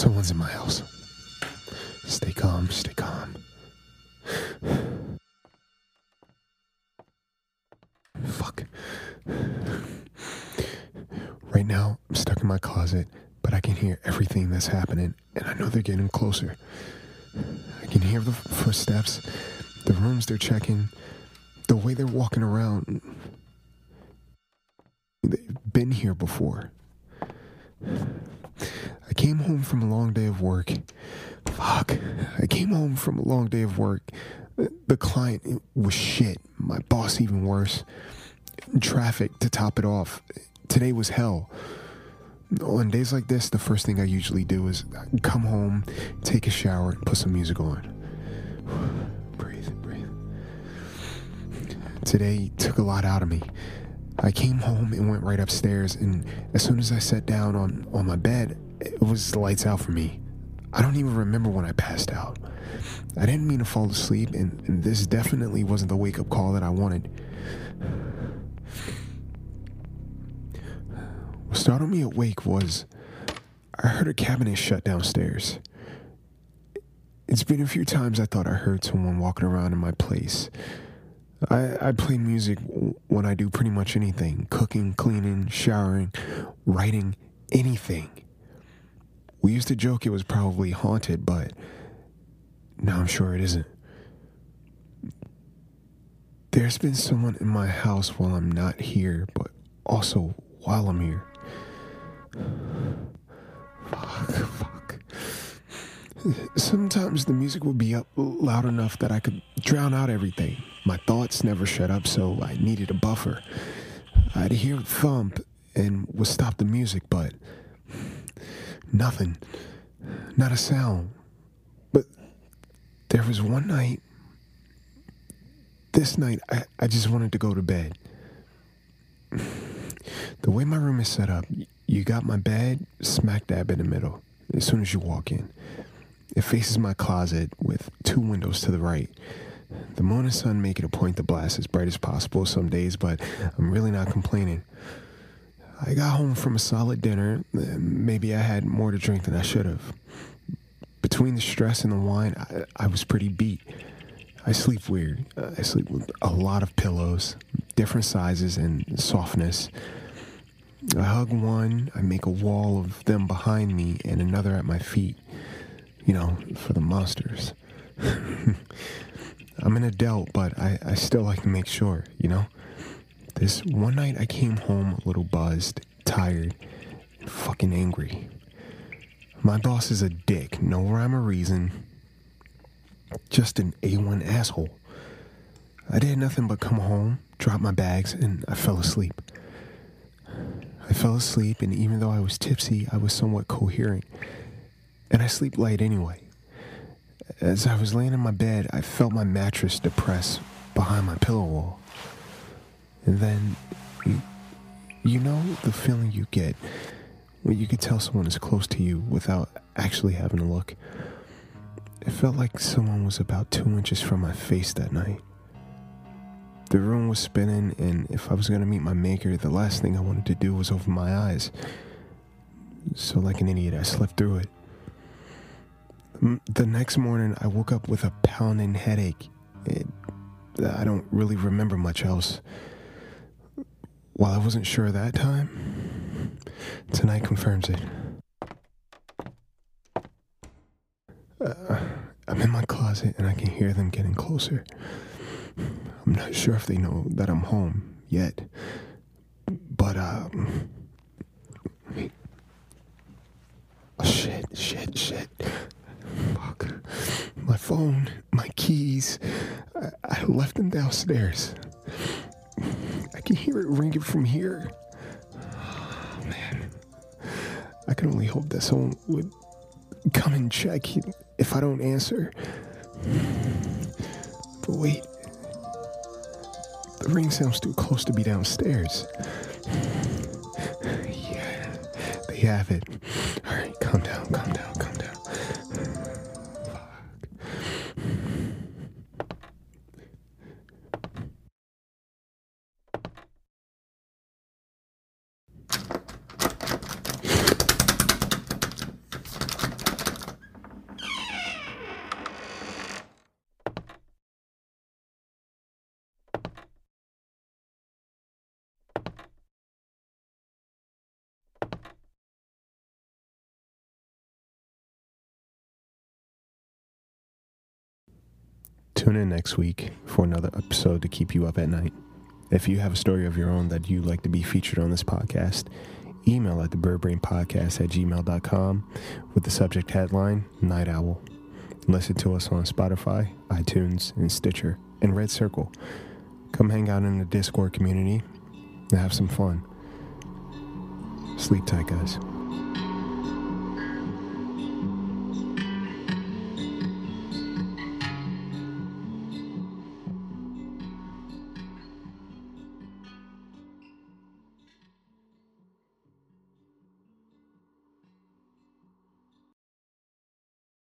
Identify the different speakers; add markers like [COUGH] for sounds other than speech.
Speaker 1: Someone's in my house. Stay calm, stay calm. Fuck. Right now, I'm stuck in my closet, but I can hear everything that's happening, and I know they're getting closer. I can hear the footsteps, the rooms they're checking, the way they're walking around. They've been here before. Came home from a long day of work. Fuck. I came home from a long day of work. The client was shit. My boss, even worse. Traffic to top it off. Today was hell. On days like this, the first thing I usually do is come home, take a shower, and put some music on. [SIGHS] breathe, breathe. Today took a lot out of me. I came home and went right upstairs, and as soon as I sat down on, on my bed, it was lights out for me. I don't even remember when I passed out. I didn't mean to fall asleep, and, and this definitely wasn't the wake up call that I wanted. What startled me awake was I heard a cabinet shut downstairs. It's been a few times I thought I heard someone walking around in my place. I, I play music when I do pretty much anything cooking, cleaning, showering, writing, anything. We used to joke it was probably haunted, but now I'm sure it isn't. There's been someone in my house while I'm not here, but also while I'm here. Fuck, fuck. Sometimes the music would be up loud enough that I could drown out everything. My thoughts never shut up, so I needed a buffer. I'd hear a thump and would stop the music, but nothing. Not a sound. But there was one night, this night, I, I just wanted to go to bed. The way my room is set up, you got my bed smack dab in the middle as soon as you walk in. It faces my closet with two windows to the right. The moon and sun make it a point to blast as bright as possible some days, but I'm really not complaining. I got home from a solid dinner. Maybe I had more to drink than I should have. Between the stress and the wine, I, I was pretty beat. I sleep weird. I sleep with a lot of pillows, different sizes and softness. I hug one, I make a wall of them behind me, and another at my feet you know, for the monsters. [LAUGHS] I'm an adult, but I, I still like to make sure, you know? This one night I came home a little buzzed, tired, and fucking angry. My boss is a dick, no rhyme or reason. Just an A1 asshole. I did nothing but come home, drop my bags, and I fell asleep. I fell asleep, and even though I was tipsy, I was somewhat coherent and I sleep light anyway. As I was laying in my bed, I felt my mattress depress behind my pillow wall. And then, you, you know the feeling you get when you can tell someone is close to you without actually having to look. It felt like someone was about two inches from my face that night. The room was spinning, and if I was going to meet my maker, the last thing I wanted to do was open my eyes. So, like an idiot, I slept through it. The next morning, I woke up with a pounding headache. It, I don't really remember much else. While I wasn't sure that time, tonight confirms it. Uh, I'm in my closet and I can hear them getting closer. I'm not sure if they know that I'm home yet. But, um. Oh, shit, shit, shit. Fuck. My phone, my keys. I, I left them downstairs. I can hear it ringing from here. Oh, man. I can only hope that someone would come and check if I don't answer. But wait. The ring sounds too close to be downstairs. Yeah, they have it. All right, calm down, calm down, Tune in next week for another episode to keep you up at night. If you have a story of your own that you'd like to be featured on this podcast, email at thebirdbrainpodcast at gmail.com with the subject headline Night Owl. Listen to us on Spotify, iTunes, and Stitcher, and Red Circle. Come hang out in the Discord community and have some fun. Sleep tight, guys.